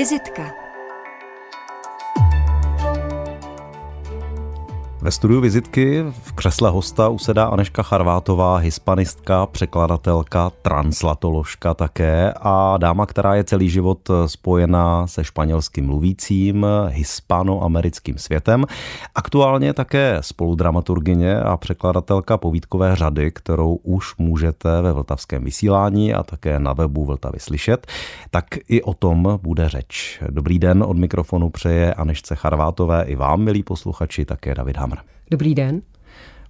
Vizitka. Ve studiu vizitky v křesle hosta usedá Aneška Charvátová, hispanistka, překladatelka, translatoložka také a dáma, která je celý život spojená se španělským mluvícím, hispanoamerickým světem. Aktuálně také spoludramaturgině a překladatelka povídkové řady, kterou už můžete ve vltavském vysílání a také na webu Vltavy slyšet. Tak i o tom bude řeč. Dobrý den od mikrofonu přeje Anešce Charvátové i vám, milí posluchači, také David Ham. Hamr. Dobrý den.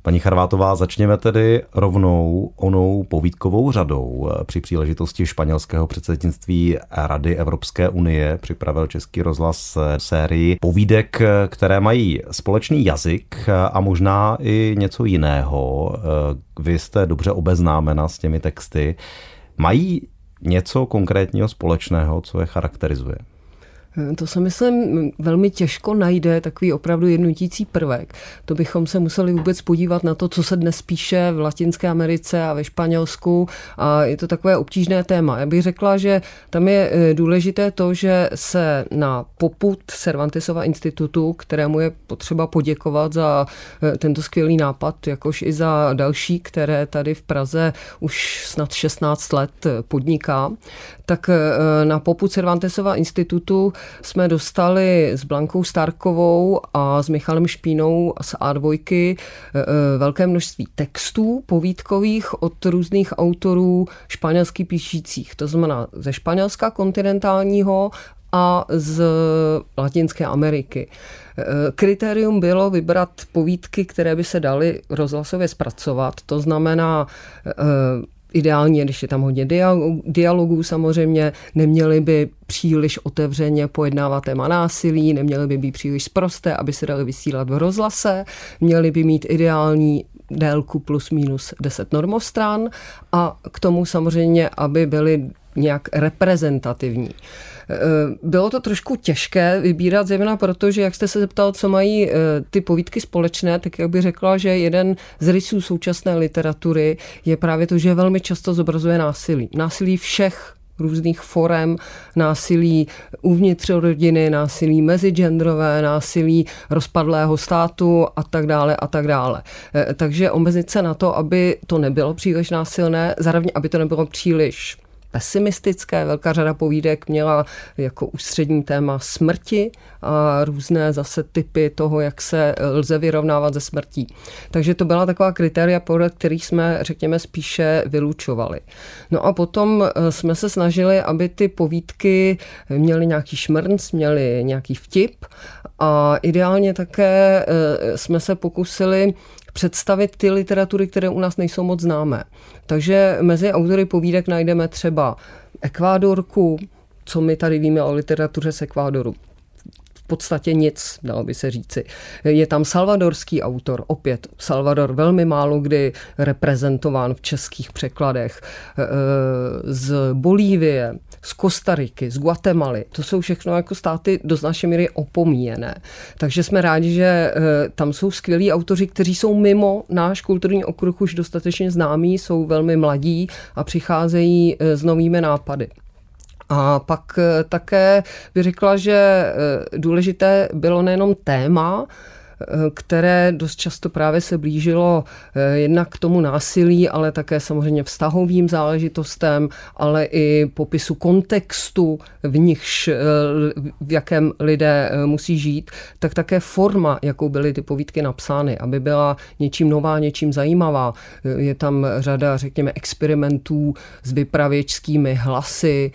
Paní Charvátová, začněme tedy rovnou onou povídkovou řadou. Při příležitosti španělského předsednictví Rady Evropské unie připravil Český rozhlas sérii povídek, které mají společný jazyk a možná i něco jiného. Vy jste dobře obeznámena s těmi texty. Mají něco konkrétního společného, co je charakterizuje? To se myslím velmi těžko najde takový opravdu jednotící prvek. To bychom se museli vůbec podívat na to, co se dnes píše v Latinské Americe a ve Španělsku a je to takové obtížné téma. Já bych řekla, že tam je eh, důležité to, že se na poput Cervantesova institutu, kterému je potřeba poděkovat za eh, tento skvělý nápad, jakož i za další, které tady v Praze už snad 16 let podniká, tak eh, na poput Cervantesova institutu jsme dostali s Blankou Starkovou a s Michalem Špínou z A2 e, e, velké množství textů povídkových od různých autorů španělsky píšících. To znamená ze Španělska kontinentálního a z Latinské Ameriky. E, kritérium bylo vybrat povídky, které by se daly rozhlasově zpracovat. To znamená ideálně, když je tam hodně dialogů samozřejmě, neměli by příliš otevřeně pojednávat téma násilí, neměly by být příliš sprosté, aby se dali vysílat v rozhlase, měly by mít ideální délku plus minus 10 normostran a k tomu samozřejmě, aby byly nějak reprezentativní. Eh, bylo to trošku těžké vybírat, zejména proto, že jak jste se zeptal, co mají eh, ty povídky společné, tak jak bych řekla, že jeden z rysů současné literatury je právě to, že velmi často zobrazuje násilí. Násilí všech různých forem násilí uvnitř rodiny, násilí mezigendrové, násilí rozpadlého státu a tak dále a tak dále. Eh, takže omezit se na to, aby to nebylo příliš násilné, zároveň aby to nebylo příliš pesimistické. Velká řada povídek měla jako ústřední téma smrti a různé zase typy toho, jak se lze vyrovnávat ze smrtí. Takže to byla taková kritéria, podle kterých jsme, řekněme, spíše vylučovali. No a potom eh, jsme se snažili, aby ty povídky měly nějaký šmrnc, měly nějaký vtip a ideálně také eh, jsme se pokusili představit ty literatury, které u nás nejsou moc známé. Takže mezi autory povídek najdeme třeba Ekvádorku, co my tady víme o literatuře z Ekvádoru podstatě nic, dalo by se říci. Je tam salvadorský autor, opět Salvador velmi málo kdy reprezentován v českých překladech, e, z Bolívie, z Kostariky, z Guatemaly. To jsou všechno jako státy do značné míry opomíjené. Takže jsme rádi, že e, tam jsou skvělí autoři, kteří jsou mimo náš kulturní okruh už dostatečně známí, jsou velmi mladí a přicházejí e, s novými nápady. A pak eh, také bych řekla, že eh, důležité bylo nejenom téma, které dost často právě se blížilo eh, jednak k tomu násilí, ale také samozřejmě vztahovým záležitostem, ale i popisu kontextu, v nichž, eh, v jakém lidé eh, musí žít, tak také forma, jakou byly ty povídky napsány, aby byla něčím nová, něčím zajímavá. Je tam řada, řekněme, experimentů s vypravěčskými hlasy,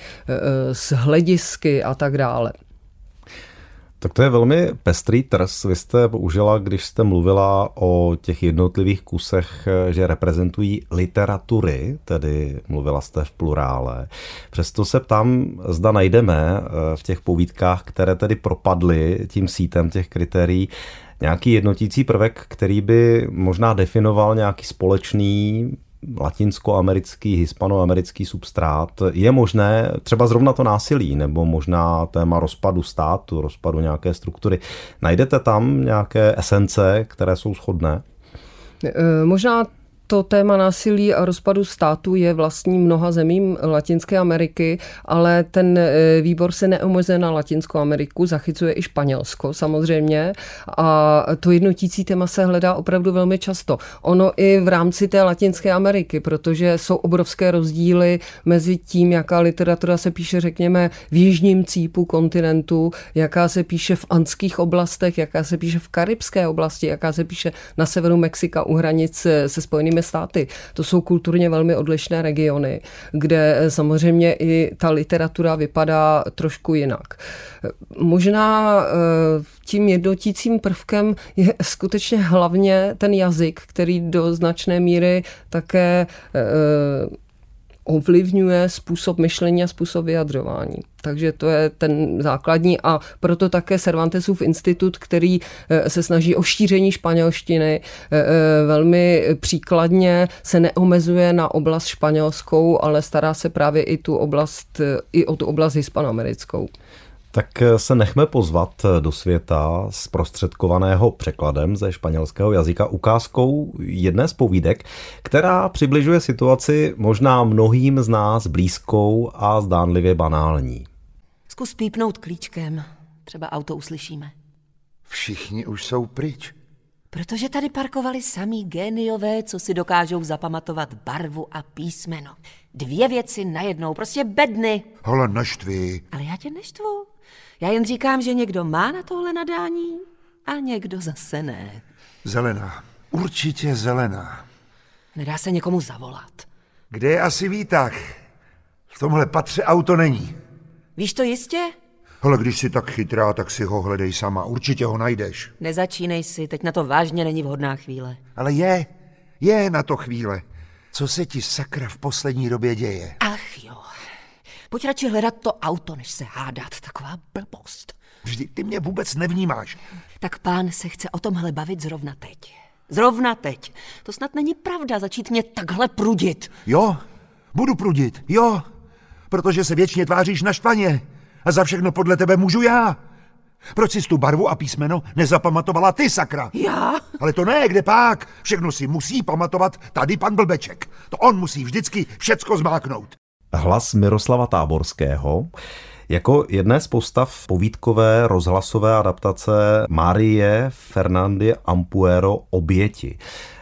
s hledisky a tak dále. Tak to je velmi pestrý trs. Vy jste použila, když jste mluvila o těch jednotlivých kusech, že reprezentují literatury, tedy mluvila jste v plurále. Přesto se ptám, zda najdeme eh, v těch povídkách, které tedy propadly tím sítem těch kritérií, nějaký jednotící prvek, který by možná definoval nějaký společný latinskoamerický, hispanoamerický substrát. Je možné třeba zrovna to násilí, nebo možná téma rozpadu státu, rozpadu nějaké struktury. Najdete tam nějaké esence, které jsou shodné? E, možná to téma násilí a rozpadu státu je vlastní mnoha zemím Latinské Ameriky, ale ten e, výbor se neomezuje na Latinskou Ameriku, zachycuje i Španělsko samozřejmě a to jednotící téma se hledá opravdu velmi často. Ono i v rámci té Latinské Ameriky, protože jsou obrovské rozdíly mezi tím, jaká literatura se píše, řekněme, v jižním cípu kontinentu, jaká se píše v andských oblastech, jaká se píše v karibské oblasti, jaká se píše na severu Mexika u hranic se Spojenými státy. To jsou kulturně velmi odlišné regiony, kde samozřejmě i ta literatura vypadá trošku jinak. Možná eh, tím jednotícím prvkem je skutečně hlavně ten jazyk, který do značné míry také eh, ovlivňuje způsob myšlení a způsob vyjadřování. Takže to je ten základní a proto také Cervantesův institut, který eh, se snaží o šíření španělštiny, eh, eh, velmi příkladně se neomezuje na oblast španělskou, ale stará se právě i tu oblast, i o tu oblast hispanoamerickou. Tak se nechme pozvat do světa zprostředkovaného překladem ze španělského jazyka ukázkou jedné z povídek, která přibližuje situaci možná mnohým z nás blízkou a zdánlivě banální. Zkus pípnout klíčkem, třeba auto uslyšíme. Všichni už jsou pryč. Protože tady parkovali samý géniové, co si dokážou zapamatovat barvu a písmeno. Dvě věci najednou, prostě bedny. Hola, naštví. Ale já tě neštvu. Já jen říkám, že někdo má na tohle nadání a někdo zase ne. Zelená. Určitě zelená. Nedá se někomu zavolat. Kde je asi výtah? V tomhle patře auto není. Víš to jistě? Ale když jsi tak chytrá, tak si ho hledej sama. Určitě ho najdeš. Nezačínej si, teď na to vážně není vhodná chvíle. Ale je, je na to chvíle. Co se ti sakra v poslední době děje? Ach. Pojď radši hledat to auto, než se hádat. Taková blbost. Vždy ty mě vůbec nevnímáš. Tak pán se chce o tomhle bavit zrovna teď. Zrovna teď. To snad není pravda začít mě takhle prudit. Jo, budu prudit, jo. Protože se věčně tváříš na štvaně. A za všechno podle tebe můžu já. Proč jsi tu barvu a písmeno nezapamatovala ty, sakra? Já? Ale to ne, kde pak? Všechno si musí pamatovat tady pan Blbeček. To on musí vždycky všecko zmáknout. Hlas Miroslava Táborského jako jedné z postav povídkové rozhlasové adaptace Marie Fernandy Ampuero Oběti.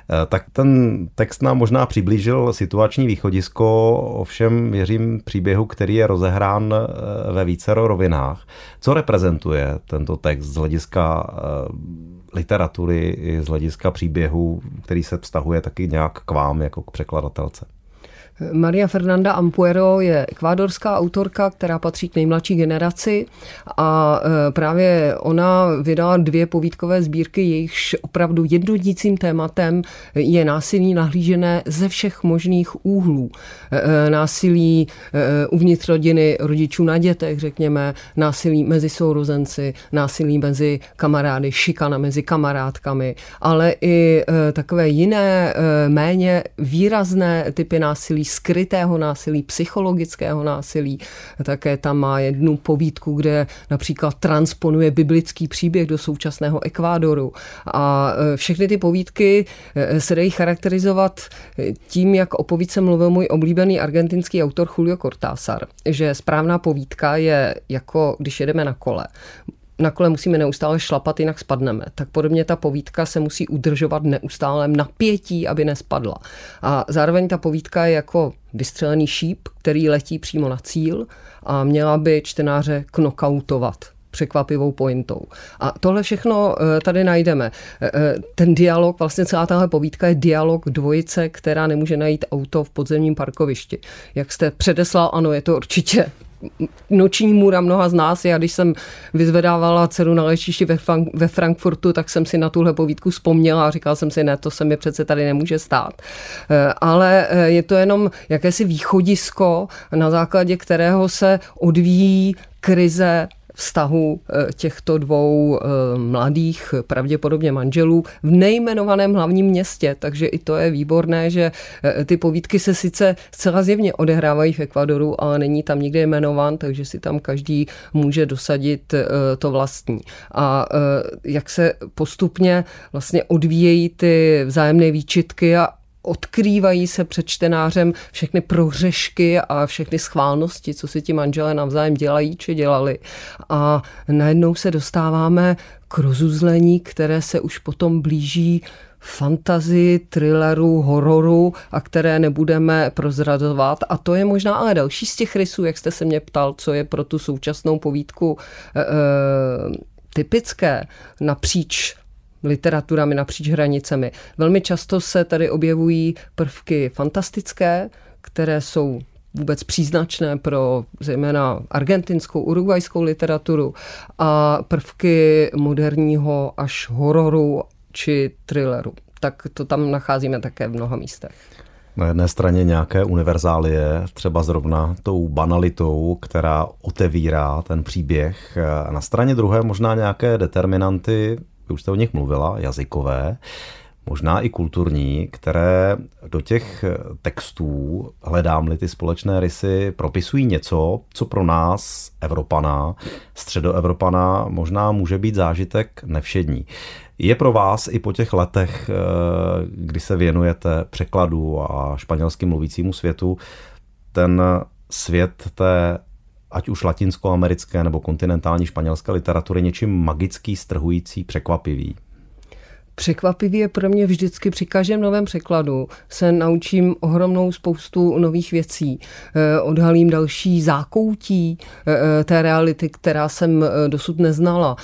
Eh, tak ten text nám možná přiblížil situační východisko, ovšem věřím příběhu, který je rozehrán eh, ve vícero rovinách. Co reprezentuje tento text z hlediska eh, literatury z hlediska příběhu, který se vztahuje taky nějak k vám jako k překladatelce? Maria Fernanda Ampuero je ekvádorská autorka, která patří k nejmladší generaci a e, právě ona vydala dvě povídkové sbírky, jejichž opravdu jednodícím tématem je násilí nahlížené ze všech možných úhlů. E, e, násilí uvnitř rodiny, rodičů na dětech, řekněme, násilí mezi sourozenci, násilí mezi kamarády, šikana mezi kamarádkami, ale i takové jiné, méně výrazné typy násilí násilí, skrytého násilí, psychologického násilí. Také tam má jednu povídku, kde například transponuje biblický příběh do současného Ekvádoru. A e, všechny ty povídky e, se dají charakterizovat e, tím, jak o povídce mluvil můj oblíbený argentinský autor Julio Cortázar, že správná povídka je jako když jedeme na kole na kole musíme neustále šlapat, jinak spadneme. Tak podobně ta povídka se musí udržovat neustálém napětí, aby nespadla. A zároveň ta povídka je jako vystřelený šíp, který letí přímo na cíl a měla by čtenáře knockoutovat překvapivou pointou. A tohle všechno eh, tady najdeme. Eh, eh, ten dialog, vlastně celá tahle povídka je dialog dvojice, která nemůže najít auto v podzemním parkovišti. Jak jste předeslal, ano, je to určitě noční můra mnoha z nás. Já když jsem vyzvedávala dceru na lečišti ve, Frank- ve Frankfurtu, tak jsem si na tuhle povídku vzpomněla a říkala jsem si, ne, to se mi přece tady nemůže stát. Eh, ale eh, je to jenom jakési východisko, na základě kterého se odvíjí krize vztahu eh, těchto dvou eh, mladých, pravděpodobně manželů, v nejmenovaném hlavním městě. Takže i to je výborné, že eh, ty povídky se sice zcela zjevně odehrávají v Ekvadoru, ale není tam nikde jmenován, takže si tam každý může dosadit to vlastní. A jak se postupně vlastně odvíjejí ty vzájemné výčitky a odkrývají se před čtenářem všechny prohřešky a všechny schválnosti, co si ti manželé navzájem dělají či dělali. A najednou se dostáváme k rozuzlení, které se už potom blíží fantazii, thrilleru, hororu a které nebudeme prozradovat. A to je možná ale další z těch rysů, jak jste se mě ptal, co je pro tu současnou povídku e, typické napříč literaturami napříč hranicemi. Velmi často se tady objevují prvky fantastické, které jsou vůbec příznačné pro zejména argentinskou, urugvajskou literaturu a prvky moderního až hororu či thrilleru. Tak to tam nacházíme také v mnoha místech. Na jedné straně nějaké univerzálie, třeba zrovna tou banalitou, která otevírá ten příběh. A na straně druhé možná nějaké determinanty, už jste o nich mluvila, jazykové, možná i kulturní, které do těch textů, hledám-li ty společné rysy, propisují něco, co pro nás, Evropana, středoevropana, možná může být zážitek nevšední. Je pro vás i po těch letech, eh, kdy se věnujete překladu a španělsky mluvícímu světu, ten svět té ať už latinskoamerické nebo kontinentální španělské literatury něčím magický, strhující, překvapivý? Překvapivý je pro mě vždycky při každém novém překladu se naučím ohromnou spoustu nových věcí. Eh, odhalím další zákoutí eh, eh, té reality, která jsem dosud neznala.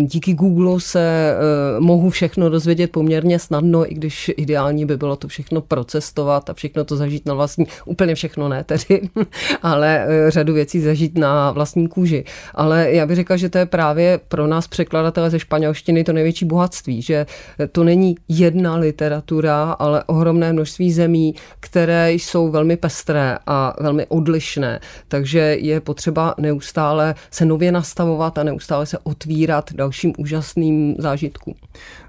Díky Google se mohu všechno dozvědět poměrně snadno, i když ideální by bylo to všechno procestovat a všechno to zažít na vlastní, úplně všechno ne tedy, ale řadu věcí zažít na vlastní kůži. Ale já bych řekla, že to je právě pro nás překladatele ze španělštiny to největší bohatství, že to není jedna literatura, ale ohromné množství zemí, které jsou velmi pestré a velmi odlišné. Takže je potřeba neustále se nově nastavovat a neustále se otvírat dalším úžasným zážitkům.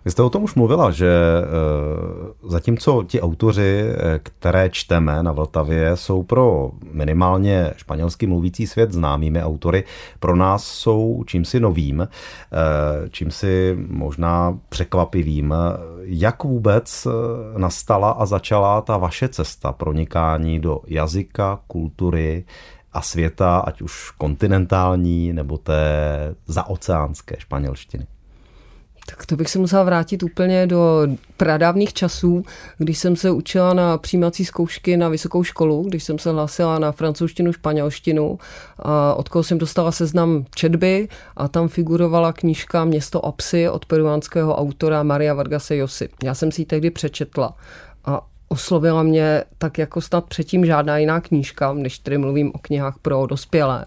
Vy jste o tom už mluvila, že eh, zatímco ti autoři, eh, které čteme na Vltavě, jsou pro minimálně španělský mluvící svět známými autory, pro nás jsou čímsi novým, eh, čímsi možná překvapivým. Jak vůbec nastala a začala ta vaše cesta pronikání do jazyka, kultury, a světa, ať už kontinentální nebo té zaoceánské španělštiny? Tak to bych se musela vrátit úplně do pradávných časů, když jsem se učila na přijímací zkoušky na vysokou školu, když jsem se hlásila na francouzštinu, španělštinu, a od koho jsem dostala seznam četby a tam figurovala knížka Město a psy od peruánského autora Maria Vargase Josy. Já jsem si ji tehdy přečetla a oslovila mě tak jako snad předtím žádná jiná knížka, než tedy mluvím o knihách pro dospělé.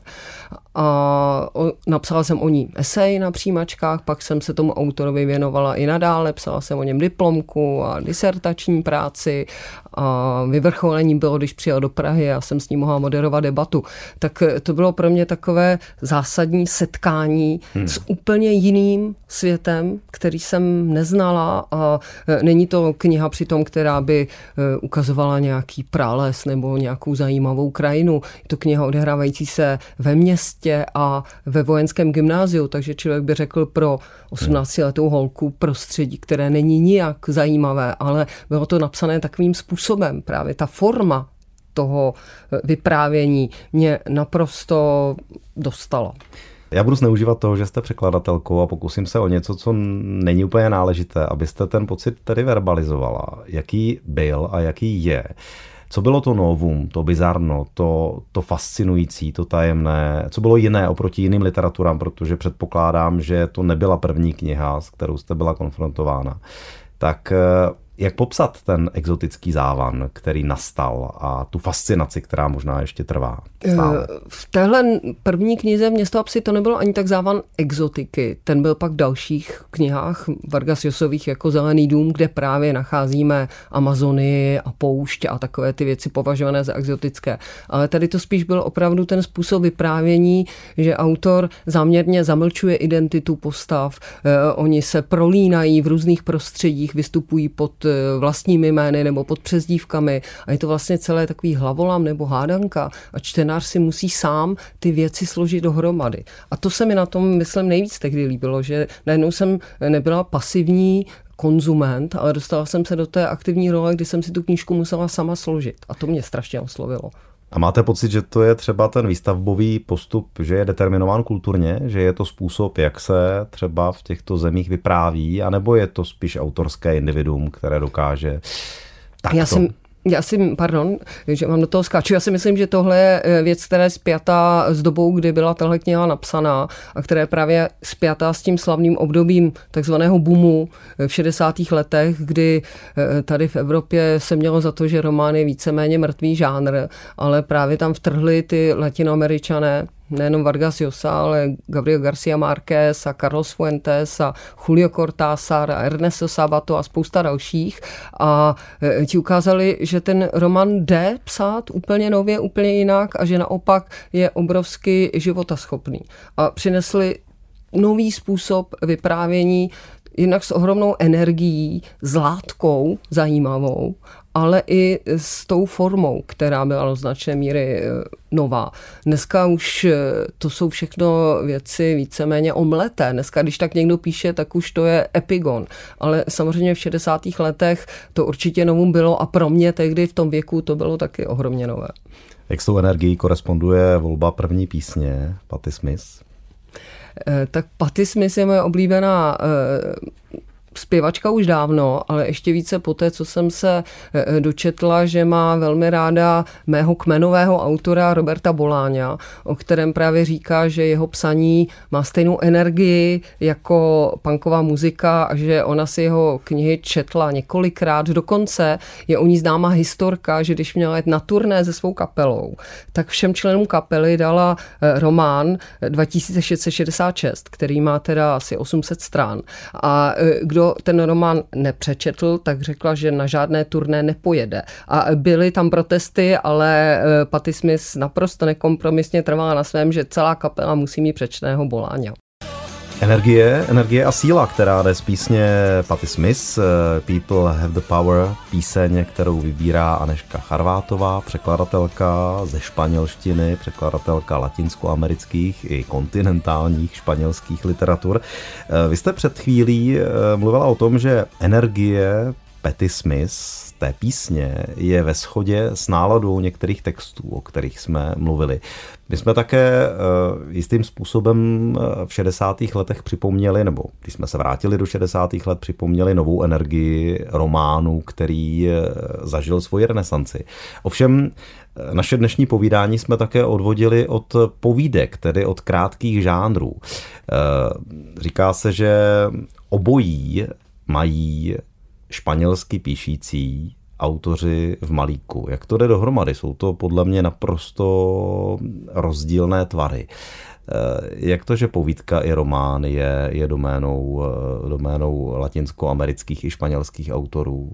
A o, napsala jsem o ní esej na přijímačkách, pak jsem se tomu autorovi věnovala i nadále, psala jsem o něm diplomku a disertační práci a vyvrcholení bylo, když přijel do Prahy a jsem s ním mohla moderovat debatu. Tak to bylo pro mě takové zásadní setkání hmm. s úplně jiným světem, který jsem neznala a e, není to kniha přitom, která by e, ukazovala nějaký prales nebo nějakou zajímavou krajinu. Je to kniha odehrávající se ve městě, městě a ve vojenském gymnáziu, takže člověk by řekl pro 18-letou holku prostředí, které není nijak zajímavé, ale bylo to napsané takovým způsobem. Právě ta forma toho vyprávění mě naprosto dostala. Já budu zneužívat toho, že jste překladatelkou a pokusím se o něco, co není úplně náležité, abyste ten pocit tedy verbalizovala. Jaký byl a jaký je. Co bylo to novum, to bizarno, to, to fascinující, to tajemné? Co bylo jiné oproti jiným literaturám, protože předpokládám, že to nebyla první kniha, s kterou jste byla konfrontována. Tak eh, jak popsat ten exotický závan, který nastal a tu fascinaci, která možná ještě trvá? Stále? Eh, v téhle první knize Město a psy to nebylo ani tak závan exotiky. Ten byl pak v dalších knihách Vargas Josových jako Zelený dům, kde právě nacházíme Amazony a pouště a takové ty věci považované za exotické. Ale tady to spíš byl opravdu ten způsob vyprávění, že autor záměrně zamlčuje identitu postav, eh, oni se prolínají v různých prostředích, vystupují pod vlastními jmény nebo pod přezdívkami a je to vlastně celé takový hlavolam nebo hádanka a čtenář si musí sám ty věci složit dohromady. A to se mi na tom, myslím, nejvíc tehdy líbilo, že najednou jsem nebyla pasivní konzument, ale dostala jsem se do té aktivní role, kdy jsem si tu knížku musela sama složit. A to mě strašně oslovilo. A máte pocit, že to je třeba ten výstavbový postup, že je determinován kulturně, že je to způsob, jak se třeba v těchto zemích vypráví, anebo je to spíš autorské individuum, které dokáže takto? Já jsem, já si, pardon, že vám do toho skáču, já si myslím, že tohle je eh, věc, která je spjatá s dobou, kdy byla tahle kniha napsaná a která je právě spjatá s tím slavným obdobím takzvaného boomu eh, v 60. letech, kdy eh, tady v Evropě se mělo za to, že román je víceméně mrtvý žánr, ale právě tam vtrhli ty latinoameričané, nejenom Vargas Llosa, ale Gabriel Garcia Márquez a Carlos Fuentes a Julio Cortázar a Ernesto Sabato a spousta dalších a e, ti ukázali, že ten román jde psát úplně nově, úplně jinak a že naopak je obrovsky životaschopný. A přinesli nový způsob vyprávění, jinak s ohromnou energií, s látkou zajímavou ale i s tou formou, která byla do značné míry eh, nová. Dneska už eh, to jsou všechno věci víceméně omleté. Dneska, když tak někdo píše, tak už to je epigon. Ale samozřejmě v 60. letech to určitě novum bylo a pro mě tehdy v tom věku to bylo taky ohromně nové. Jak s tou energií koresponduje volba první písně Patty Smith? Eh, tak Patty Smith je moje oblíbená zpěvačka už dávno, ale ještě více po té, co jsem se e, e, dočetla, že má velmi ráda mého kmenového autora Roberta Boláňa, o kterém právě říká, že jeho psaní má stejnou energii jako punková muzika a že ona si jeho knihy četla několikrát. Dokonce je o ní známá historka, že když měla jet na turné se svou kapelou, tak všem členům kapely dala e, román 2666, který má teda asi 800 stran. A kdo kdo ten román nepřečetl, tak řekla, že na žádné turné nepojede. A byly tam protesty, ale eh, Patty Smith naprosto nekompromisně trvala na svém, že celá kapela musí mít přečteného Boláňa. Energie, energie a síla, která jde z písně Patty Smith, eh, People Have the Power, píseň, kterou vybírá Aneška Charvátová, překladatelka ze španělštiny, překladatelka latinskoamerických i kontinentálních španělských literatur. Eh, vy jste před chvílí eh, mluvila o tom, že energie Patty Smith té písně je ve shodě s náladou některých textů, o kterých jsme mluvili. My jsme také eh, jistým způsobem eh, v 60. letech připomněli, nebo když jsme se vrátili do 60. let, připomněli novou energii románu, který eh, zažil svoji renesanci. Ovšem, naše dnešní povídání jsme také odvodili od povídek, tedy od krátkých žánrů. Říká se, že obojí mají španělsky píšící autoři v Malíku. Jak to jde dohromady? Jsou to podle mě naprosto rozdílné tvary. Eh, jak to, že povídka i román je, je doménou, eh, doménou latinskoamerických i španělských autorů?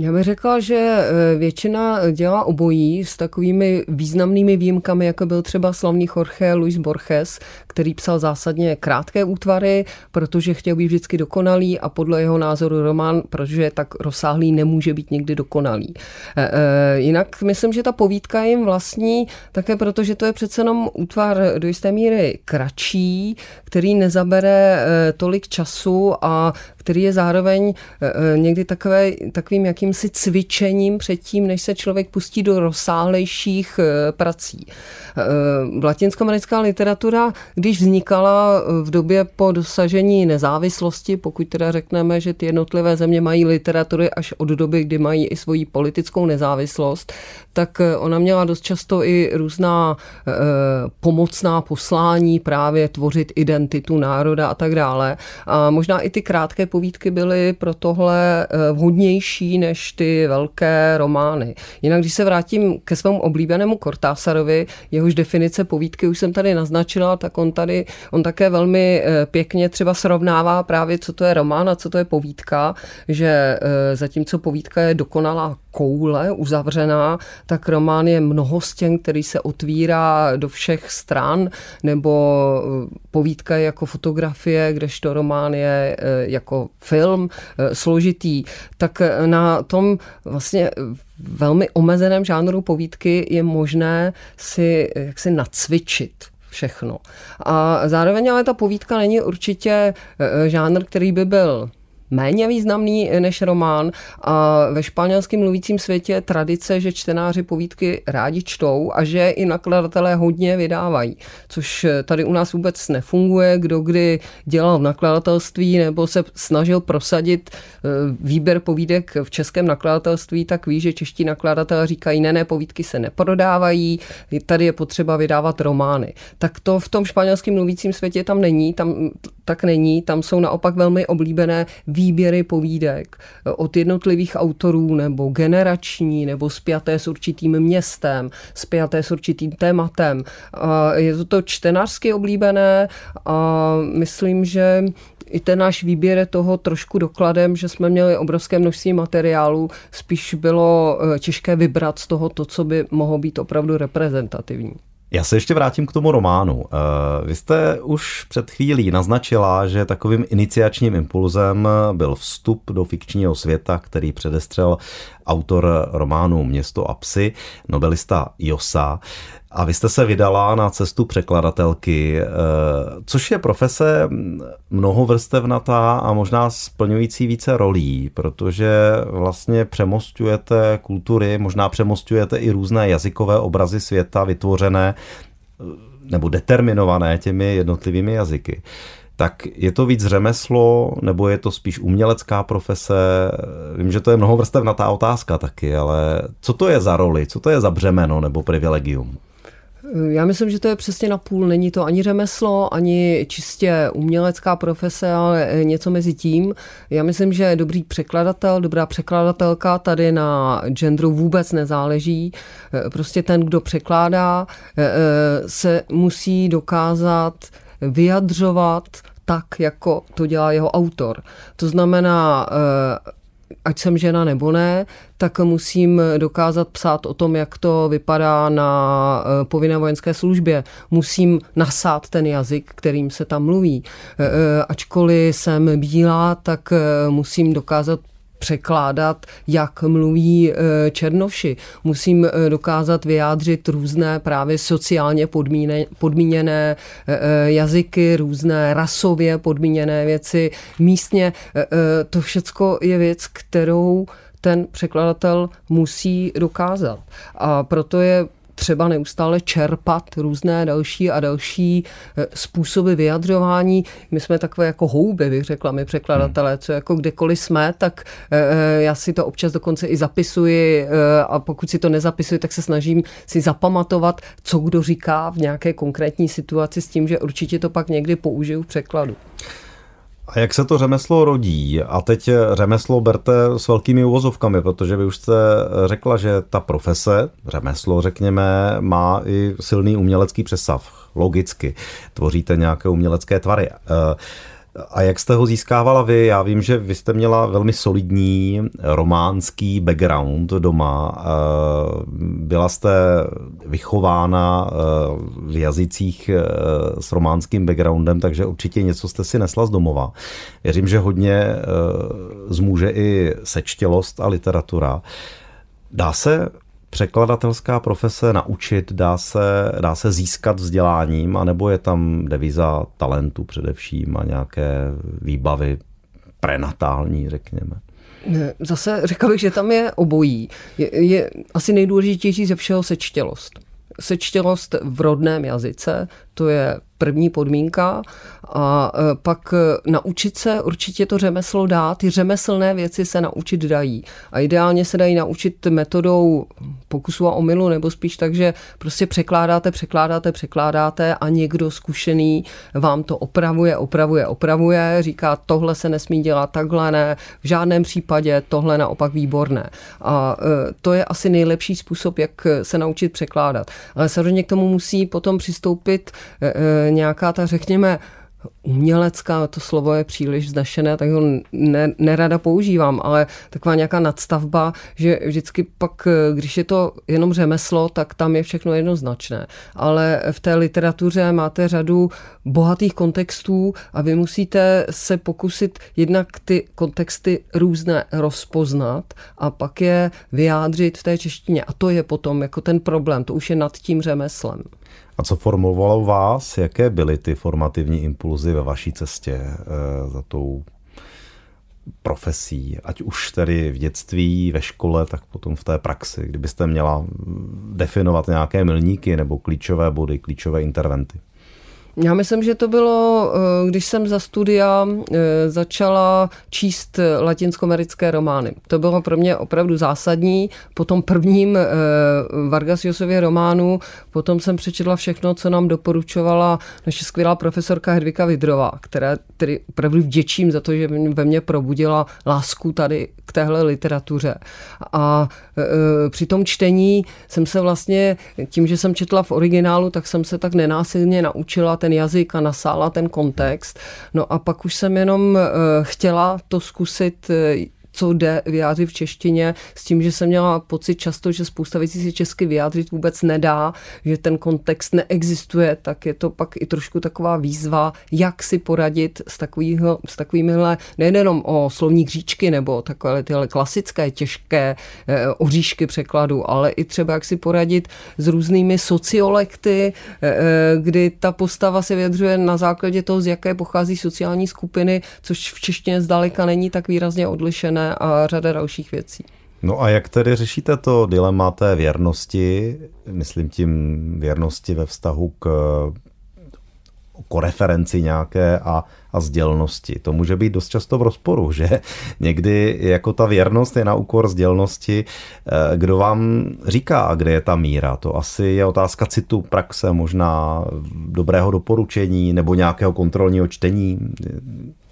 Já bych řekla, že e, většina dělá obojí s takovými významnými výjimkami, jako byl třeba slavný Jorge Luis Borges, který psal zásadně krátké útvary, protože chtěl být vždycky dokonalý a podle jeho názoru román, protože je tak rozsáhlý, nemůže být nikdy dokonalý. E, e, jinak myslím, že ta povídka jim vlastní také proto, že to je přece jenom útvar do jisté míry kratší, který nezabere tolik času a který je zároveň někdy takové, takovým jakým jakýmsi cvičením předtím, než se člověk pustí do rozsáhlejších eh, prací. Eh, latinskoamerická literatura, když vznikala eh, v době po dosažení nezávislosti, pokud teda řekneme, že ty jednotlivé země mají literatury až od doby, kdy mají i svoji politickou nezávislost, tak ona měla dost často i různá pomocná poslání právě tvořit identitu národa a tak dále. A možná i ty krátké povídky byly pro tohle vhodnější než než ty velké romány. Jinak, když se vrátím ke svému oblíbenému Kortásarovi, jehož definice povídky už jsem tady naznačila, tak on tady, on také velmi eh, pěkně třeba srovnává právě, co to je román a co to je povídka, že eh, zatímco povídka je dokonalá koule uzavřená, tak román je mnohostěn, který se otvírá do všech stran, nebo eh, povídka je jako fotografie, kdežto román je jako film složitý. Tak na tom vlastně velmi omezeném žánru povídky je možné si jaksi nacvičit všechno. A zároveň ale ta povídka není určitě e, e, žánr, který by byl méně významný než román a ve španělském mluvícím světě je tradice, že čtenáři povídky rádi čtou a že i nakladatelé hodně vydávají, což tady u nás vůbec nefunguje. Kdo kdy dělal nakladatelství nebo se snažil prosadit eh, výběr povídek v českém nakladatelství, tak ví, že čeští nakladatelé říkají, ne, ne, povídky se neprodávají, tady je potřeba vydávat romány. Tak to v tom španělském mluvícím světě tam není, tam tak není, tam jsou naopak velmi oblíbené výběry povídek od jednotlivých autorů nebo generační nebo spjaté s určitým městem, spjaté s určitým tématem. Je to to čtenářsky oblíbené a myslím, že i ten náš výběr je toho trošku dokladem, že jsme měli obrovské množství materiálů, spíš bylo eh, těžké vybrat z toho to, co by mohlo být opravdu reprezentativní. Já se ještě vrátím k tomu románu. Eh, vy jste už před chvílí naznačila, že takovým iniciačním impulzem byl vstup do fikčního světa, který předestřel autor románu Město a psy, nobelista Josa. A vy jste se vydala na cestu překladatelky, eh, což je profese mnohovrstevnatá a možná splňující více rolí, protože vlastně přemostujete kultury, možná přemostujete i různé jazykové obrazy světa vytvořené eh, nebo determinované těmi jednotlivými jazyky. Tak je to víc řemeslo, nebo je to spíš umělecká profese? Vím, že to je mnohovrstevnatá otázka taky, ale co to je za roli, co to je za břemeno nebo privilegium? Já myslím, že to je přesně na půl. Není to ani řemeslo, ani čistě umělecká profese, ale něco mezi tím. Já myslím, že dobrý překladatel, dobrá překladatelka tady na genderu vůbec nezáleží. Prostě ten, kdo překládá, se musí dokázat vyjadřovat tak, jako to dělá jeho autor. To znamená, ať jsem žena nebo ne, tak musím dokázat psát o tom, jak to vypadá na eh, povinné vojenské službě. Musím nasát ten jazyk, kterým se tam mluví. Eh, eh, ačkoliv jsem bílá, tak musím dokázat překládat, jak mluví e, černoši. Musím e, dokázat vyjádřit různé právě sociálně podmíne, podmíněné e, jazyky, různé rasově podmíněné věci. Místně to všecko je věc, kterou ten překladatel musí dokázat. A proto je třeba neustále čerpat různé další a další eh, způsoby vyjadřování. My jsme takové jako houby, bych řekla, my překladatelé, co jako kdekoliv jsme, tak eh, eh, já si to občas dokonce i zapisuji a pokud si to nezapisuji, tak se snažím si zapamatovat, co kdo říká v nějaké konkrétní situaci s tím, že určitě to pak někdy použiju v překladu. A jak se to řemeslo rodí? A teď řemeslo berte s velkými uvozovkami, protože vy už jste řekla, že ta profese, řemeslo řekněme, má i silný umělecký přesah. Logicky. Tvoříte nějaké umělecké tvary. A jak jste ho získávala vy? Já vím, že vy jste měla velmi solidní románský background doma. Byla jste vychována v jazycích s románským backgroundem, takže určitě něco jste si nesla z domova. Věřím, že hodně zmůže i sečtělost a literatura. Dá se překladatelská profese naučit, dá se, dá se získat vzděláním, anebo je tam deviza talentu především a nějaké výbavy prenatální, řekněme? Zase řekl bych, že tam je obojí. Je, je asi nejdůležitější ze všeho sečtělost. Sečtělost v rodném jazyce, to je první podmínka a e, pak e, naučit se určitě to řemeslo dá. Ty řemeslné věci se naučit dají. A ideálně se dají naučit metodou pokusu a omylu, nebo spíš tak, že prostě překládáte, překládáte, překládáte a někdo zkušený vám to opravuje, opravuje, opravuje, říká, tohle se nesmí dělat, takhle ne, v žádném případě tohle naopak výborné. A e, to je asi nejlepší způsob, jak se naučit překládat. Ale samozřejmě k tomu musí potom přistoupit nějaká ta, řekněme, umělecká, to slovo je příliš vznešené, tak ho ne, nerada používám, ale taková nějaká nadstavba, že vždycky pak, když je to jenom řemeslo, tak tam je všechno jednoznačné. Ale v té literatuře máte řadu bohatých kontextů a vy musíte se pokusit jednak ty kontexty různé rozpoznat a pak je vyjádřit v té češtině. A to je potom jako ten problém, to už je nad tím řemeslem. A co formovalo vás? Jaké byly ty formativní impulzy ve vaší cestě e, za tou profesí, ať už tedy v dětství, ve škole, tak potom v té praxi, kdybyste měla definovat nějaké milníky nebo klíčové body, klíčové interventy? Já myslím, že to bylo, eh, když jsem za studia eh, začala číst latinskoamerické romány. To bylo pro mě opravdu zásadní. Po tom prvním eh, Vargas Josově románu potom jsem přečetla všechno, co nám doporučovala naše skvělá profesorka Hedvika Vidrová, která tedy opravdu vděčím za to, že ve mně probudila lásku tady k téhle literatuře. A při tom čtení jsem se vlastně, tím, že jsem četla v originálu, tak jsem se tak nenásilně naučila ten ten jazyk a nasála ten kontext. No a pak už jsem jenom eh, chtěla to zkusit eh, co jde vyjádřit v češtině, s tím, že jsem měla pocit často, že spousta věcí si česky vyjádřit vůbec nedá, že ten kontext neexistuje, tak je to pak i trošku taková výzva, jak si poradit s, takovýho, s takovýmihle, nejenom o slovník říčky nebo takové tyhle klasické, těžké eh, oříšky překladu, ale i třeba jak si poradit s různými sociolekty, eh, eh, kdy ta postava se vyjadřuje na základě toho, z jaké pochází sociální skupiny, což v češtině zdaleka není tak výrazně odlišené a řada dalších věcí. No a jak tedy řešíte to dilema té věrnosti, myslím tím věrnosti ve vztahu k koreferenci nějaké a, a sdělnosti. To může být dost často v rozporu, že někdy jako ta věrnost je na úkor sdělnosti. Eh, kdo vám říká, kde je ta míra? To asi je otázka citu, praxe, možná dobrého doporučení nebo nějakého kontrolního čtení.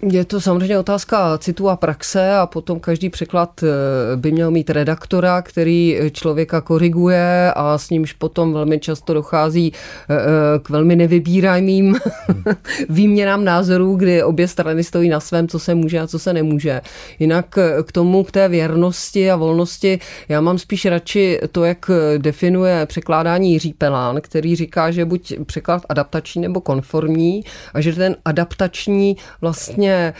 Je to samozřejmě otázka citu a praxe a potom každý překlad eh, by měl mít redaktora, který člověka koriguje a s nímž potom velmi často dochází eh, k velmi nevybíraným výměnám názorů, kdy obě strany stojí na svém, co se může a co se nemůže. Jinak k tomu, k té věrnosti a volnosti, já mám spíš radši to, jak definuje překládání Jiří Pelán, který říká, že buď překlad adaptační nebo konformní a že ten adaptační vlastně vlastně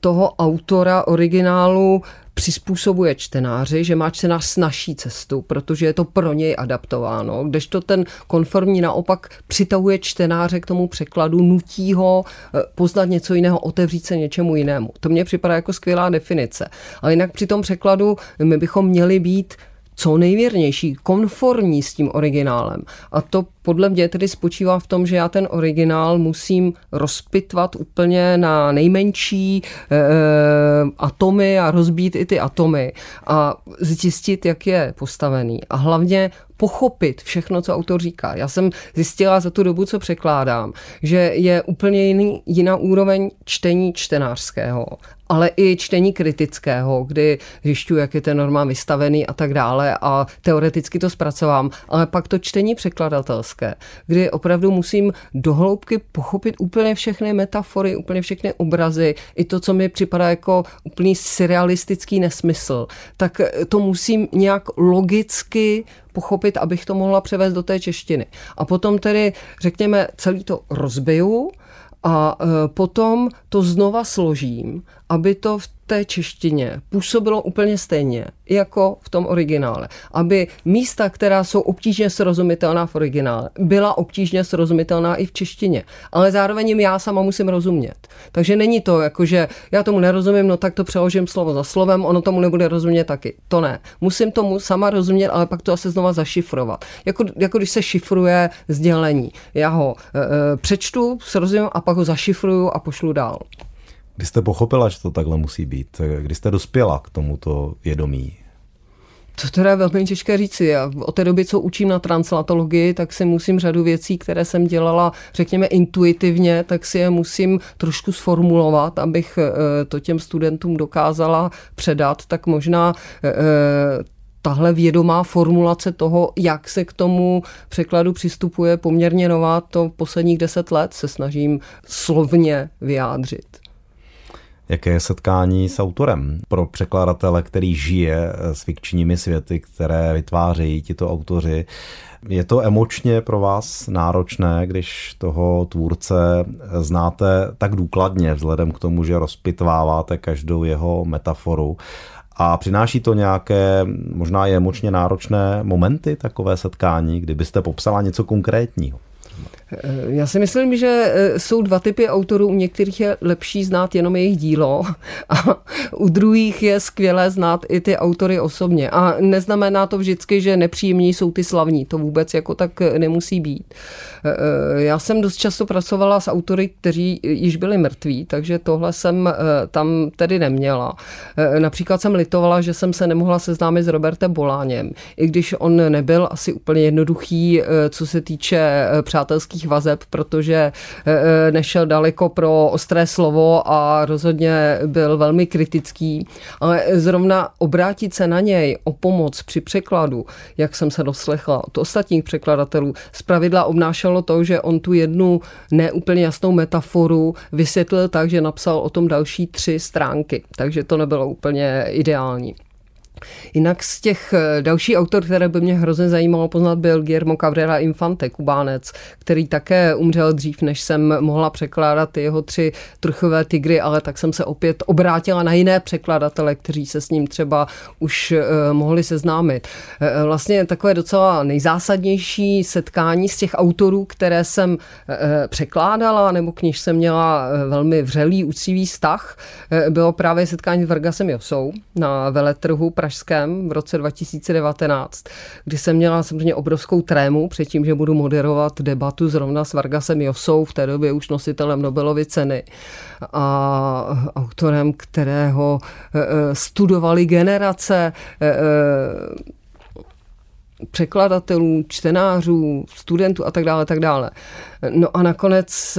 toho autora originálu přizpůsobuje čtenáři, že má čtenář snažší cestu, protože je to pro něj adaptováno, kdežto ten konformní naopak přitahuje čtenáře k tomu překladu, nutí ho eh, poznat něco jiného, otevřít se něčemu jinému. To mně připadá jako skvělá definice. Ale jinak při tom překladu my bychom měli být co nejvěrnější, konformní s tím originálem. A to podle mě tedy spočívá v tom, že já ten originál musím rozpitvat úplně na nejmenší e, atomy a rozbít i ty atomy a zjistit, jak je postavený. A hlavně pochopit všechno, co autor říká. Já jsem zjistila za tu dobu, co překládám, že je úplně jiný, jiná úroveň čtení čtenářského ale i čtení kritického, kdy zjišťuji, jak je ten normál vystavený a tak dále a teoreticky to zpracovám, ale pak to čtení překladatelské, kdy opravdu musím dohloubky pochopit úplně všechny metafory, úplně všechny obrazy, i to, co mi připadá jako úplný surrealistický nesmysl, tak to musím nějak logicky pochopit, abych to mohla převést do té češtiny. A potom tedy, řekněme, celý to rozbiju a e, potom to znova složím, aby to v té češtině působilo úplně stejně jako v tom originále. Aby místa, která jsou obtížně srozumitelná v originále, byla obtížně srozumitelná i v češtině. Ale zároveň jim já sama musím rozumět. Takže není to jako, že já tomu nerozumím, no tak to přeložím slovo za slovem, ono tomu nebude rozumět taky. To ne. Musím tomu sama rozumět, ale pak to asi znova zašifrovat. Jako, jako když se šifruje sdělení. Já ho e, e přečtu, srozumím a pak ho zašifruju a pošlu dál. Kdy jste pochopila, že to takhle musí být? Kdy jste dospěla k tomuto vědomí? To teda je velmi těžké říci. Já od té doby, co učím na translatologii, tak si musím řadu věcí, které jsem dělala, řekněme, intuitivně, tak si je musím trošku sformulovat, abych eh, to těm studentům dokázala předat. Tak možná eh, tahle vědomá formulace toho, jak se k tomu překladu přistupuje, poměrně nová. To posledních deset let se snažím slovně vyjádřit jaké je setkání s autorem pro překladatele, který žije s fikčními světy, které vytvářejí tito autoři. Je to emočně pro vás náročné, když toho tvůrce znáte tak důkladně, vzhledem k tomu, že rozpitváváte každou jeho metaforu. A přináší to nějaké, možná je emočně náročné momenty, takové setkání, kdybyste popsala něco konkrétního? Já si myslím, že eh, jsou dva typy autorů. U některých je lepší znát jenom jejich dílo a u druhých je skvělé znát i ty autory osobně. A neznamená to vždycky, že nepříjemní jsou ty slavní. To vůbec jako tak nemusí být. Eh, eh, já jsem dost často pracovala s autory, kteří již byli mrtví, takže tohle jsem tam tedy neměla. Například jsem litovala, že jsem se nemohla seznámit s Robertem Boláněm, i když on nebyl asi úplně jednoduchý, co se týče přátelských politických vazeb, protože e, e, nešel daleko pro ostré slovo a rozhodně byl velmi kritický. Ale zrovna obrátit se na něj o pomoc při překladu, jak jsem se doslechla od ostatních překladatelů, zpravidla obnášelo to, že on tu jednu neúplně jasnou metaforu vysvětlil tak, že napsal o tom další tři stránky. Takže to nebylo úplně ideální. Jinak z těch eh, další autor, které by mě hrozně zajímalo poznat, byl Guillermo Cabrera Infante, kubánec, který také umřel dřív, než jsem mohla překládat jeho tři trchové tygry, ale tak jsem se opět obrátila na jiné překladatele, kteří se s ním třeba už uh, mohli seznámit. Uh, vlastně takové docela nejzásadnější setkání z těch autorů, které jsem překládala, nebo k níž jsem měla velmi vřelý, úctivý vztah, bylo právě setkání s Vargasem Josou na veletrhu Pražském v roce 2019, kdy jsem měla samozřejmě obrovskou trému před tím, že budu moderovat debatu zrovna s Vargasem Josou, v té době už nositelem Nobelovy ceny a autorem, kterého eh, eh, studovali generace eh, překladatelů, čtenářů, studentů a tak dále, tak dále. No a nakonec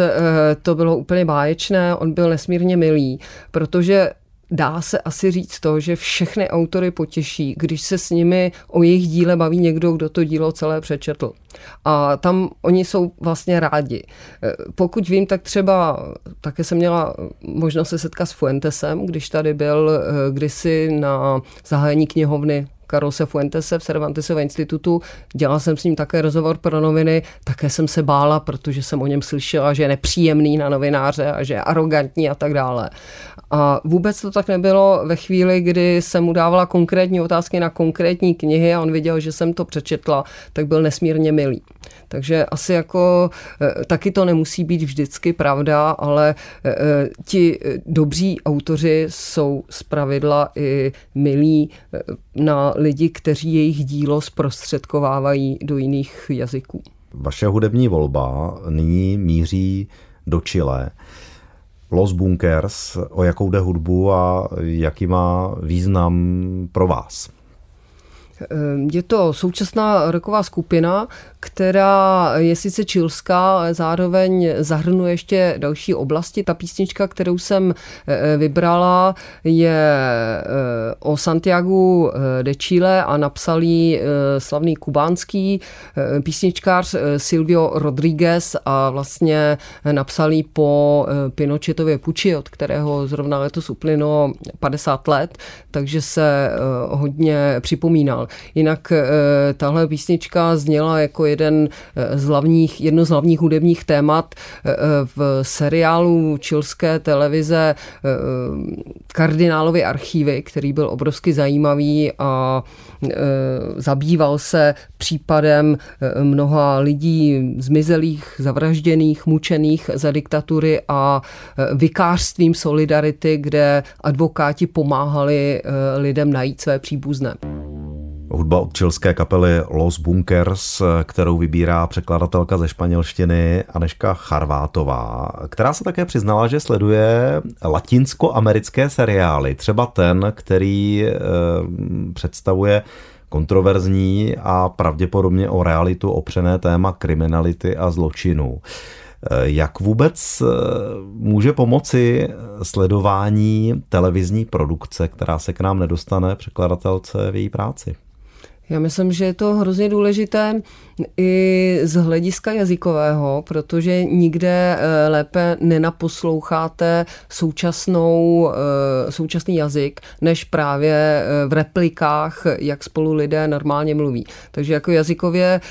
to bylo úplně báječné, on byl nesmírně milý, protože dá se asi říct to, že všechny autory potěší, když se s nimi o jejich díle baví někdo, kdo to dílo celé přečetl. A tam oni jsou vlastně rádi. Pokud vím, tak třeba také jsem měla možnost se setkat s Fuentesem, když tady byl eh, kdysi na zahájení knihovny Carlose Fuentese v Cervantesově institutu. Dělala jsem s ním také rozhovor pro noviny, také jsem se bála, protože jsem o něm slyšela, že je nepříjemný na novináře a že je arrogantní a tak dále. A vůbec to tak nebylo ve chvíli, kdy jsem mu dávala konkrétní otázky na konkrétní knihy a on viděl, že jsem to přečetla, tak byl nesmírně milý. Takže asi jako eh, taky to nemusí být vždycky pravda, ale eh, eh, ti dobří autoři jsou zpravidla i milí na lidi, kteří jejich dílo zprostředkovávají do jiných jazyků. Vaše hudební volba nyní míří do Chile. Los Bunkers, o jakou jde hudbu a jaký má význam pro vás? Je to současná roková skupina, která je sice čilská, ale zároveň zahrnuje ještě další oblasti. Ta písnička, kterou jsem eh, vybrala, je eh, o Santiago de Chile a napsal ji slavný kubánský písničkář Silvio Rodriguez a vlastně napsal ji po Pinochetově puči, od kterého zrovna letos uplynulo 50 let, takže se hodně připomínal. Jinak tahle písnička zněla jako jeden eh, z hlavních, jedno z hlavních hudebních témat eh, v seriálu čilské televize eh, Kardinálovy archívy, který byl obrovsky zajímavý a zabýval se případem mnoha lidí zmizelých, zavražděných, mučených za diktatury a vykářstvím solidarity, kde advokáti pomáhali lidem najít své příbuzné. Hudba od čilské kapely Los Bunkers, kterou vybírá překladatelka ze španělštiny Aneška Charvátová, která se také přiznala, že sleduje latinsko-americké seriály, třeba ten, který e, představuje kontroverzní a pravděpodobně o realitu opřené téma kriminality a zločinu. Eh, jak vůbec eh, může pomoci sledování televizní produkce, která se k nám nedostane překladatelce v její práci? Já myslím, že je to hrozně důležité i z hlediska jazykového, protože nikde eh, lépe nenaposloucháte současnou, eh, současný jazyk, než právě eh, v replikách, jak spolu lidé normálně mluví. Takže jako jazykově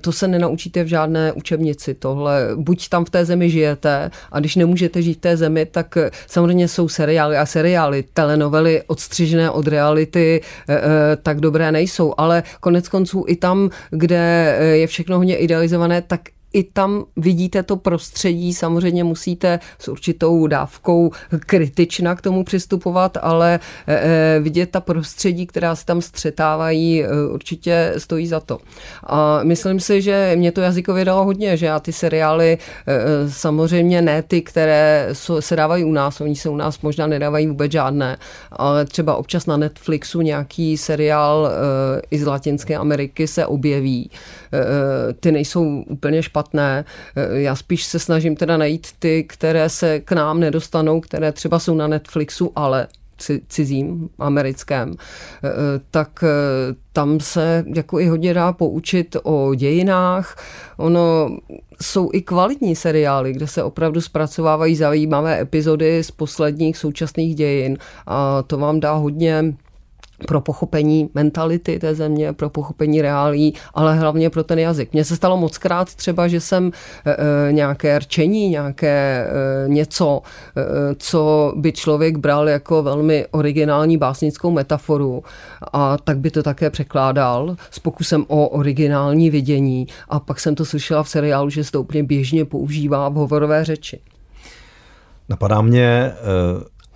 to se nenaučíte v žádné učebnici. Tohle buď tam v té zemi žijete a když nemůžete žít v té zemi, tak samozřejmě jsou seriály a seriály, telenovely odstřižené od reality tak dobré nejsou, ale konec konců i tam, kde je všechno hodně idealizované, tak i tam vidíte to prostředí, samozřejmě musíte s určitou dávkou kritična k tomu přistupovat, ale e, vidět ta prostředí, která se tam střetávají, e, určitě stojí za to. A myslím si, že mě to jazykově dalo hodně, že já ty seriály, e, samozřejmě ne ty, které se dávají u nás, oni se u nás možná nedávají vůbec žádné, ale třeba občas na Netflixu nějaký seriál i z Latinské Ameriky se objeví. Ty nejsou úplně špatné. Já spíš se snažím teda najít ty, které se k nám nedostanou, které třeba jsou na Netflixu, ale cizím, americkém, eh, tak eh, tam se jako i hodně dá poučit o dějinách. Ono jsou i kvalitní seriály, kde se opravdu zpracovávají zajímavé epizody z posledních současných dějin. A to vám dá hodně pro pochopení mentality té země, pro pochopení reálí, ale hlavně pro ten jazyk. Mně se stalo moc krát třeba, že jsem e, e, nějaké rčení, nějaké e, něco, e, co by člověk bral jako velmi originální básnickou metaforu a tak by to také překládal s pokusem o originální vidění a pak jsem to slyšela v seriálu, že se to úplně běžně používá v hovorové řeči. Napadá mě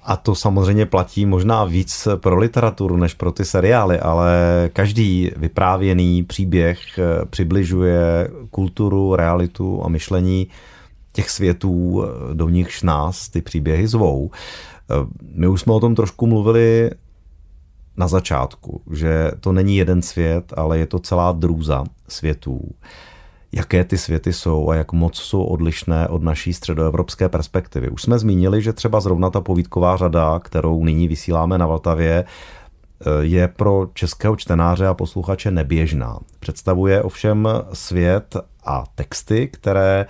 a to samozřejmě platí možná víc pro literaturu než pro ty seriály, ale každý vyprávěný příběh eh, přibližuje kulturu, realitu a myšlení těch světů, eh, do nichž nás ty příběhy zvou. Eh, my už jsme o tom trošku mluvili na začátku, že to není jeden svět, ale je to celá drůza světů jaké ty světy jsou a jak moc jsou odlišné od naší středoevropské perspektivy. Už jsme zmínili, že třeba zrovna ta povídková řada, kterou nyní vysíláme na Vltavě, eh, je pro českého čtenáře a posluchače neběžná. Představuje ovšem svět a texty, které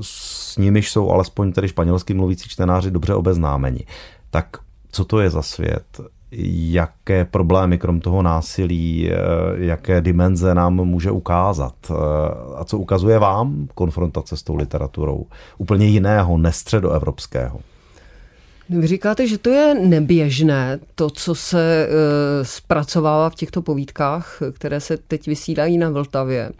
s nimiž jsou alespoň tedy španělsky mluvící čtenáři dobře obeznámeni. Tak co to je za svět? Jaké problémy krom toho násilí, eh, jaké dimenze nám může ukázat eh, a co ukazuje vám konfrontace s tou literaturou úplně jiného, nestředoevropského. Vy říkáte, že to je neběžné, to, co se e, zpracovává v těchto povídkách, které se teď vysílají na Vltavě.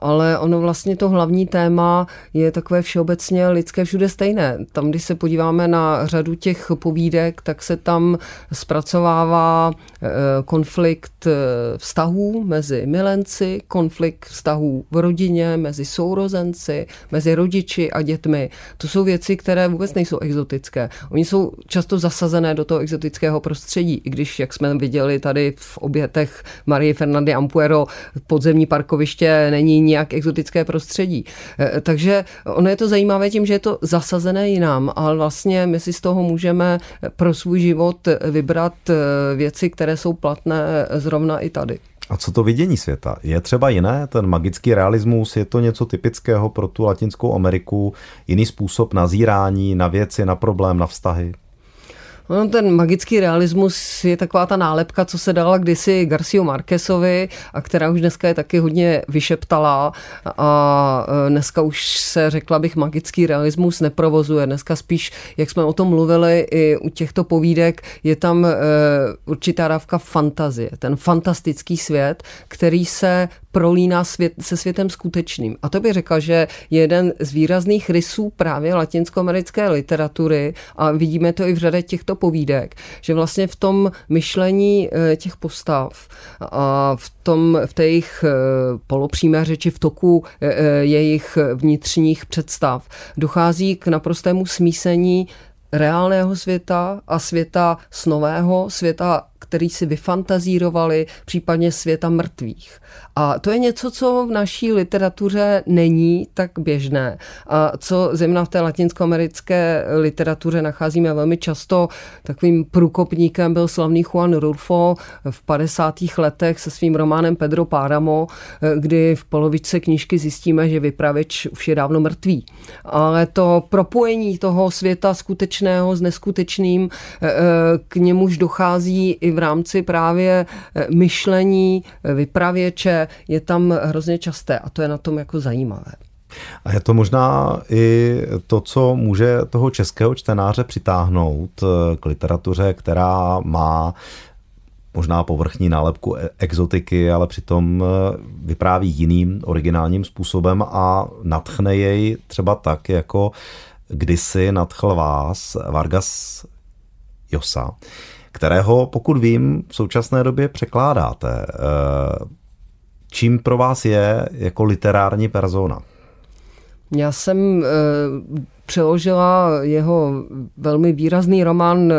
Ale ono vlastně to hlavní téma je takové všeobecně lidské všude stejné. Tam, když se podíváme na řadu těch povídek, tak se tam zpracovává e, konflikt e, vztahů mezi milenci, konflikt vztahů v rodině, mezi sourozenci, mezi rodiči a dětmi. To jsou věci, které vůbec nejsou exotické. Oni jsou často zasazené do toho exotického prostředí, i když, jak jsme viděli tady v obětech Marie Fernandy Ampuero, podzemní parkoviště není nějak exotické prostředí. E, takže ono je to zajímavé tím, že je to zasazené jinam, ale vlastně my si z toho můžeme pro svůj život vybrat e, věci, které jsou platné zrovna i tady. A co to vidění světa? Je třeba jiné? Ten magický realismus, je to něco typického pro tu Latinskou Ameriku? Jiný způsob nazírání na věci, na problém, na vztahy? No, ten magický realismus je taková ta nálepka, co se dala kdysi Garcio Marquesovi a která už dneska je taky hodně vyšeptalá a dneska už se řekla bych magický realismus neprovozuje. Dneska spíš, jak jsme o tom mluvili i u těchto povídek, je tam e, určitá dávka fantazie. Ten fantastický svět, který se prolíná svět, se světem skutečným. A to bych řekla, že jeden z výrazných rysů právě latinskoamerické literatury a vidíme to i v řadě těchto povídek, že vlastně v tom myšlení eh, těch postav a v, tom, v té jejich eh, polopřímé řeči, v toku eh, jejich vnitřních představ dochází k naprostému smísení reálného světa a světa snového, světa který si vyfantazírovali, případně světa mrtvých. A to je něco, co v naší literatuře není tak běžné. A co zejména v té latinskoamerické literatuře nacházíme velmi často, takovým průkopníkem byl slavný Juan Rulfo v 50. letech se svým románem Pedro Páramo, kdy v polovičce knížky zjistíme, že vypravěč už je dávno mrtvý. Ale to propojení toho světa skutečného s neskutečným, eh, eh, k němuž dochází i v rámci právě eh, myšlení eh, vypravěče je tam hrozně časté a to je na tom jako zajímavé. A je to možná i to, co může toho českého čtenáře přitáhnout eh, k literatuře, která má možná povrchní nálepku e- exotiky, ale přitom vypráví jiným originálním způsobem a natchne jej třeba tak, jako kdysi nadchl vás Vargas Josa, kterého, pokud vím, v současné době překládáte. Čím pro vás je jako literární persona? Já jsem přeložila jeho velmi výrazný román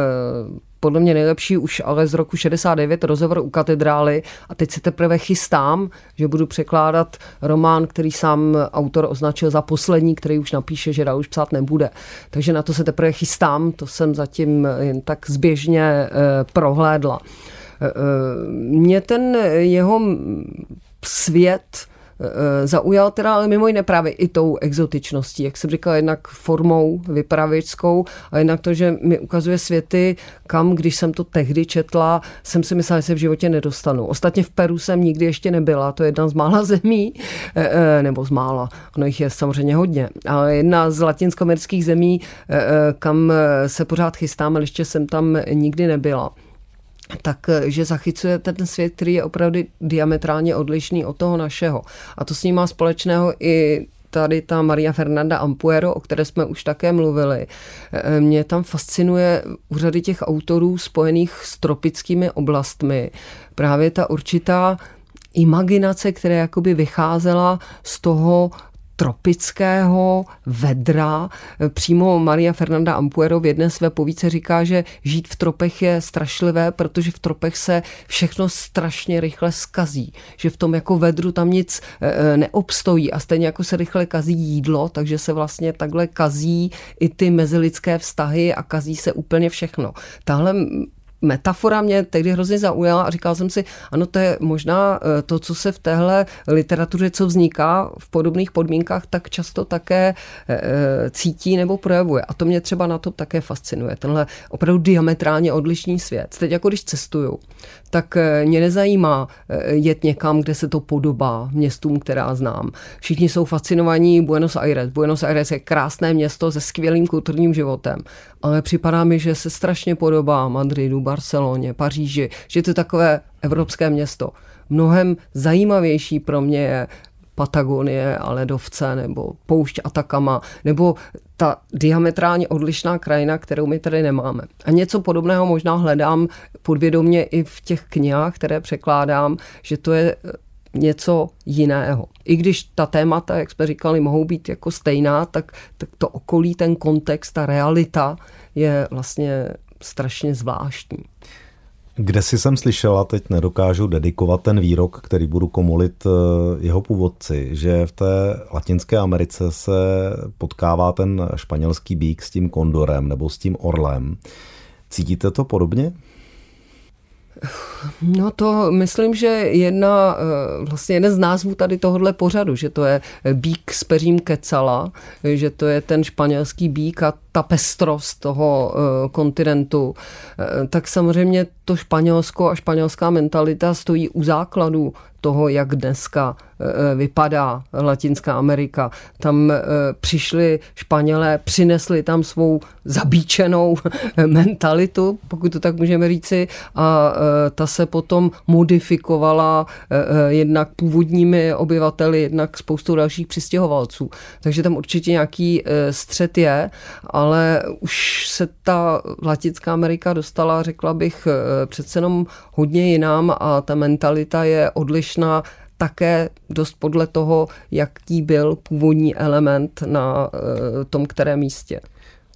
podle mě nejlepší už ale z roku 69 rozhovor u katedrály a teď se teprve chystám, že budu překládat román, který sám autor označil za poslední, který už napíše, že dál už psát nebude. Takže na to se teprve chystám, to jsem zatím jen tak zběžně eh, prohlédla. Eh, eh, mě ten jeho svět zaujal teda ale mimo jiné právě i tou exotičností, jak jsem říkal, jednak formou vypravěčskou a jednak to, že mi ukazuje světy, kam, když jsem to tehdy četla, jsem si myslela, že se v životě nedostanu. Ostatně v Peru jsem nikdy ještě nebyla, to je jedna z mála zemí, eh, eh, nebo z mála, ono jich je samozřejmě hodně, ale jedna z latinskoamerických zemí, kam se pořád chystám, ale ještě jsem tam nikdy nebyla tak že zachycuje ten svět, který je opravdu diametrálně odlišný od toho našeho. A to s ním má společného i tady ta Maria Fernanda Ampuero, o které jsme už také mluvili. Mě tam fascinuje u řady těch autorů spojených s tropickými oblastmi právě ta určitá imaginace, která jakoby vycházela z toho tropického vedra. Přímo Maria Fernanda Ampuero v jedné své povíce říká, že žít v tropech je strašlivé, protože v tropech se všechno strašně rychle skazí. Že v tom jako vedru tam nic e, e, neobstojí a stejně jako se rychle kazí jídlo, takže se vlastně takhle kazí i ty mezilidské vztahy a kazí se úplně všechno. Tahle metafora mě tehdy hrozně zaujala a říkal jsem si, ano, to je možná eh, to, co se v téhle literatuře, co vzniká v podobných podmínkách, tak často také eh, eh, cítí nebo projevuje. A to mě třeba na to také fascinuje. Tenhle opravdu diametrálně odlišný svět. Teď jako když cestuju, tak mě nezajímá jet někam, kde se to podobá městům, která znám. Všichni jsou fascinovaní Buenos Aires. Buenos Aires je krásné město se skvělým kulturním životem, ale připadá mi, že se strašně podobá Madridu, Barceloně, Paříži, že to je takové evropské město. Mnohem zajímavější pro mě je Patagonie a ledovce, nebo poušť Atakama, nebo ta diametrálně odlišná krajina, kterou my tady nemáme. A něco podobného možná hledám podvědomě i v těch knihách, které překládám, že to je eh, něco jiného. I když ta témata, jak jsme říkali, mohou být jako stejná, tak, tak to okolí, ten kontext, ta realita je vlastně strašně zvláštní. Kde si jsem slyšela, teď nedokážu dedikovat ten výrok, který budu komolit eh, jeho původci, že v té Latinské Americe se potkává ten španělský bík s tím kondorem nebo s tím orlem. Cítíte to podobně? No to myslím, že jedna, eh, vlastně jeden z názvů tady tohohle pořadu, že to je bík s peřím kecala, že to je ten španělský bík a ta pestrost toho eh, kontinentu, eh, tak samozřejmě to Španělsko a španělská mentalita stojí u základu toho, jak dneska e, vypadá Latinská Amerika. Tam přišli Španělé, přinesli tam svou zabíčenou mentalitu, pokud to tak můžeme říci, a ta se potom modifikovala jednak původními obyvateli, jednak spoustou dalších přistěhovalců. Takže tam určitě nějaký střet je, ale už se ta Latinská Amerika dostala, řekla bych, přece jenom hodně jinam a ta mentalita je odlišná také dost podle toho, jaký byl původní element na eh, tom kterém místě.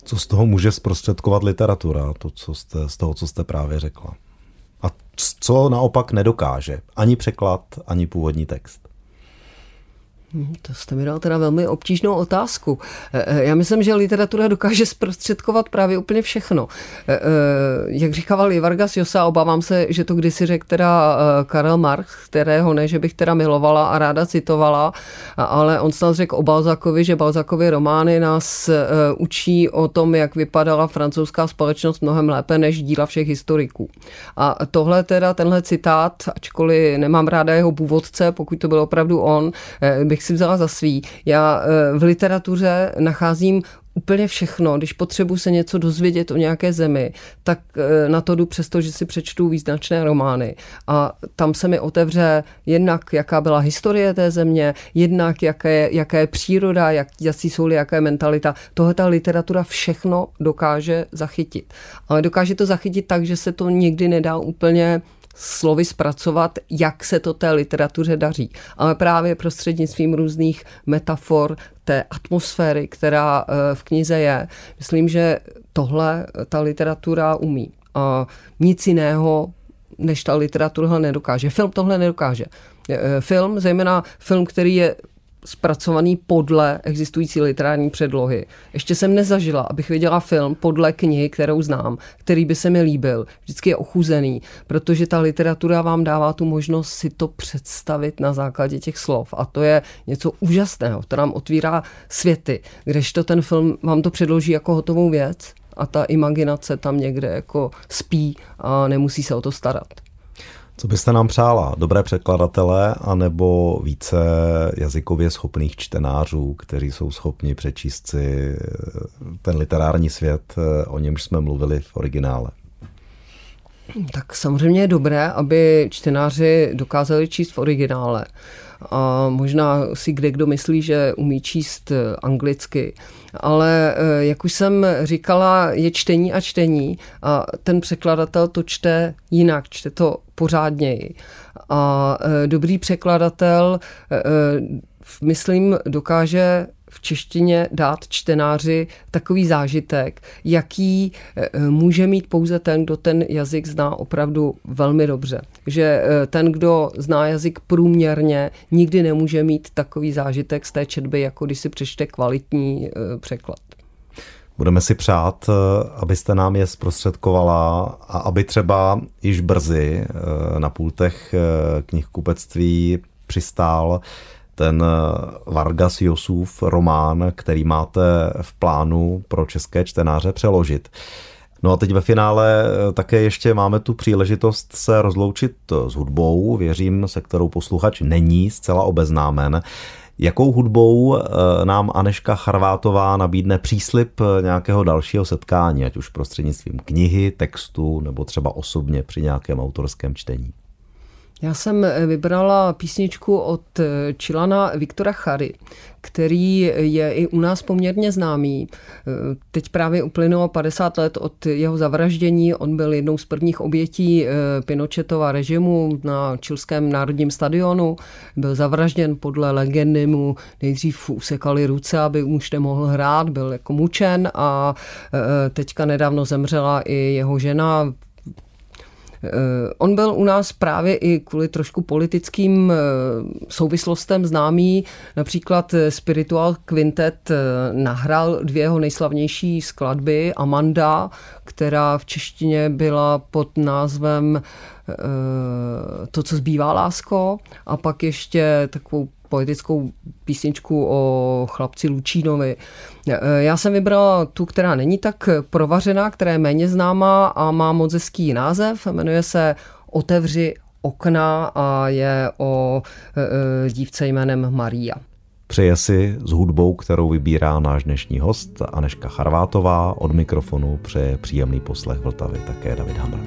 Co z toho může zprostředkovat literatura, to, co jste, z toho, co jste právě řekla? A co naopak nedokáže? Ani překlad, ani původní text. Hm, to jste mi dal teda velmi obtížnou otázku. Eh, eh, já myslím, že literatura dokáže zprostředkovat právě úplně všechno. Eh, jak říkával i Vargas Llosa, obávám se, že to kdysi řekl teda Karel Marx, kterého ne, že bych teda milovala a ráda citovala, ale on snad řekl o Balzakovi, že Balzakovi romány nás učí o tom, jak vypadala francouzská společnost mnohem lépe než díla všech historiků. A tohle teda, tenhle citát, ačkoliv nemám ráda jeho původce, pokud to byl opravdu on, bych si vzala za svý. Já eh, v literatuře nacházím úplně všechno. Když potřebuji se něco dozvědět o nějaké zemi, tak eh, na to jdu přesto, že si přečtu význačné romány. A tam se mi otevře jednak, jaká byla historie té země, jednak, jaké, jaká je příroda, jak, jaký jsou jaká je mentalita. Tohle ta literatura všechno dokáže zachytit. Ale dokáže to zachytit tak, že se to nikdy nedá úplně slovy zpracovat, jak se to té literatuře daří. Ale právě prostřednictvím různých metafor té atmosféry, která eh, v knize je, myslím, že tohle ta literatura umí. A nic jiného než ta literatura nedokáže. Film tohle nedokáže. Eh, film, zejména film, který je zpracovaný podle existující literární předlohy. Ještě jsem nezažila, abych viděla film podle knihy, kterou znám, který by se mi líbil. Vždycky je ochuzený, protože ta literatura vám dává tu možnost si to představit na základě těch slov. A to je něco úžasného. To nám otvírá světy, kdežto ten film vám to předloží jako hotovou věc a ta imaginace tam někde jako spí a nemusí se o to starat. Co byste nám přála? Dobré překladatele anebo více jazykově schopných čtenářů, kteří jsou schopni přečíst si eh, ten literární svět, eh, o němž jsme mluvili v originále? Tak samozřejmě je dobré, aby čtenáři dokázali číst v originále. A možná si kde kdo myslí, že umí číst eh, anglicky. Ale eh, jak už jsem říkala, je čtení a čtení a ten překladatel to čte jinak, čte to pořádněji. A eh, dobrý překladatel, myslím, dokáže v češtině dát čtenáři takový zážitek, jaký eh, může mít pouze ten, kdo ten jazyk zná opravdu velmi dobře. Že eh, ten, kdo zná jazyk průměrně, nikdy nemůže mít takový zážitek z té četby, jako když si přečte kvalitní eh, překlad. Budeme si přát, abyste nám je zprostředkovala a aby třeba již brzy na pultech knihkupectví přistál ten eh, Vargas Josův román, který máte v plánu pro české čtenáře přeložit. No a teď ve finále eh, také ještě máme tu příležitost se rozloučit s hudbou, věřím, se kterou posluchač není zcela obeznámen. Jakou hudbou eh, nám Aneška Charvátová nabídne příslip nějakého dalšího setkání, ať už prostřednictvím knihy, textu nebo třeba osobně při nějakém autorském čtení? Já jsem eh, vybrala písničku od eh, Čilana Viktora Chary, který je i u nás poměrně známý. Eh, teď právě uplynulo 50 let od jeho zavraždění. On byl jednou z prvních obětí Pinochetova režimu na čilském národním stadionu. Byl zavražděn podle legendy mu nejdřív usekali ruce, aby už nemohl hrát, byl jako mučen a teďka nedávno zemřela i jeho žena on byl u nás právě i kvůli trošku politickým eh, souvislostem známý. Například eh, Spiritual Quintet nahrál dvě jeho nejslavnější skladby. Amanda, která v češtině byla pod názvem To, co zbývá lásko a pak ještě takovou poetickou písničku o chlapci Lučínovi. Já jsem vybrala tu, která není tak provařená, která je méně známá a má moc hezký název. Jmenuje se Otevři okna a je o e, e, dívce jménem Maria. Přeje si s hudbou, kterou vybírá náš dnešní host Aneška Charvátová. Od mikrofonu přeje příjemný poslech Vltavy také David Hamr.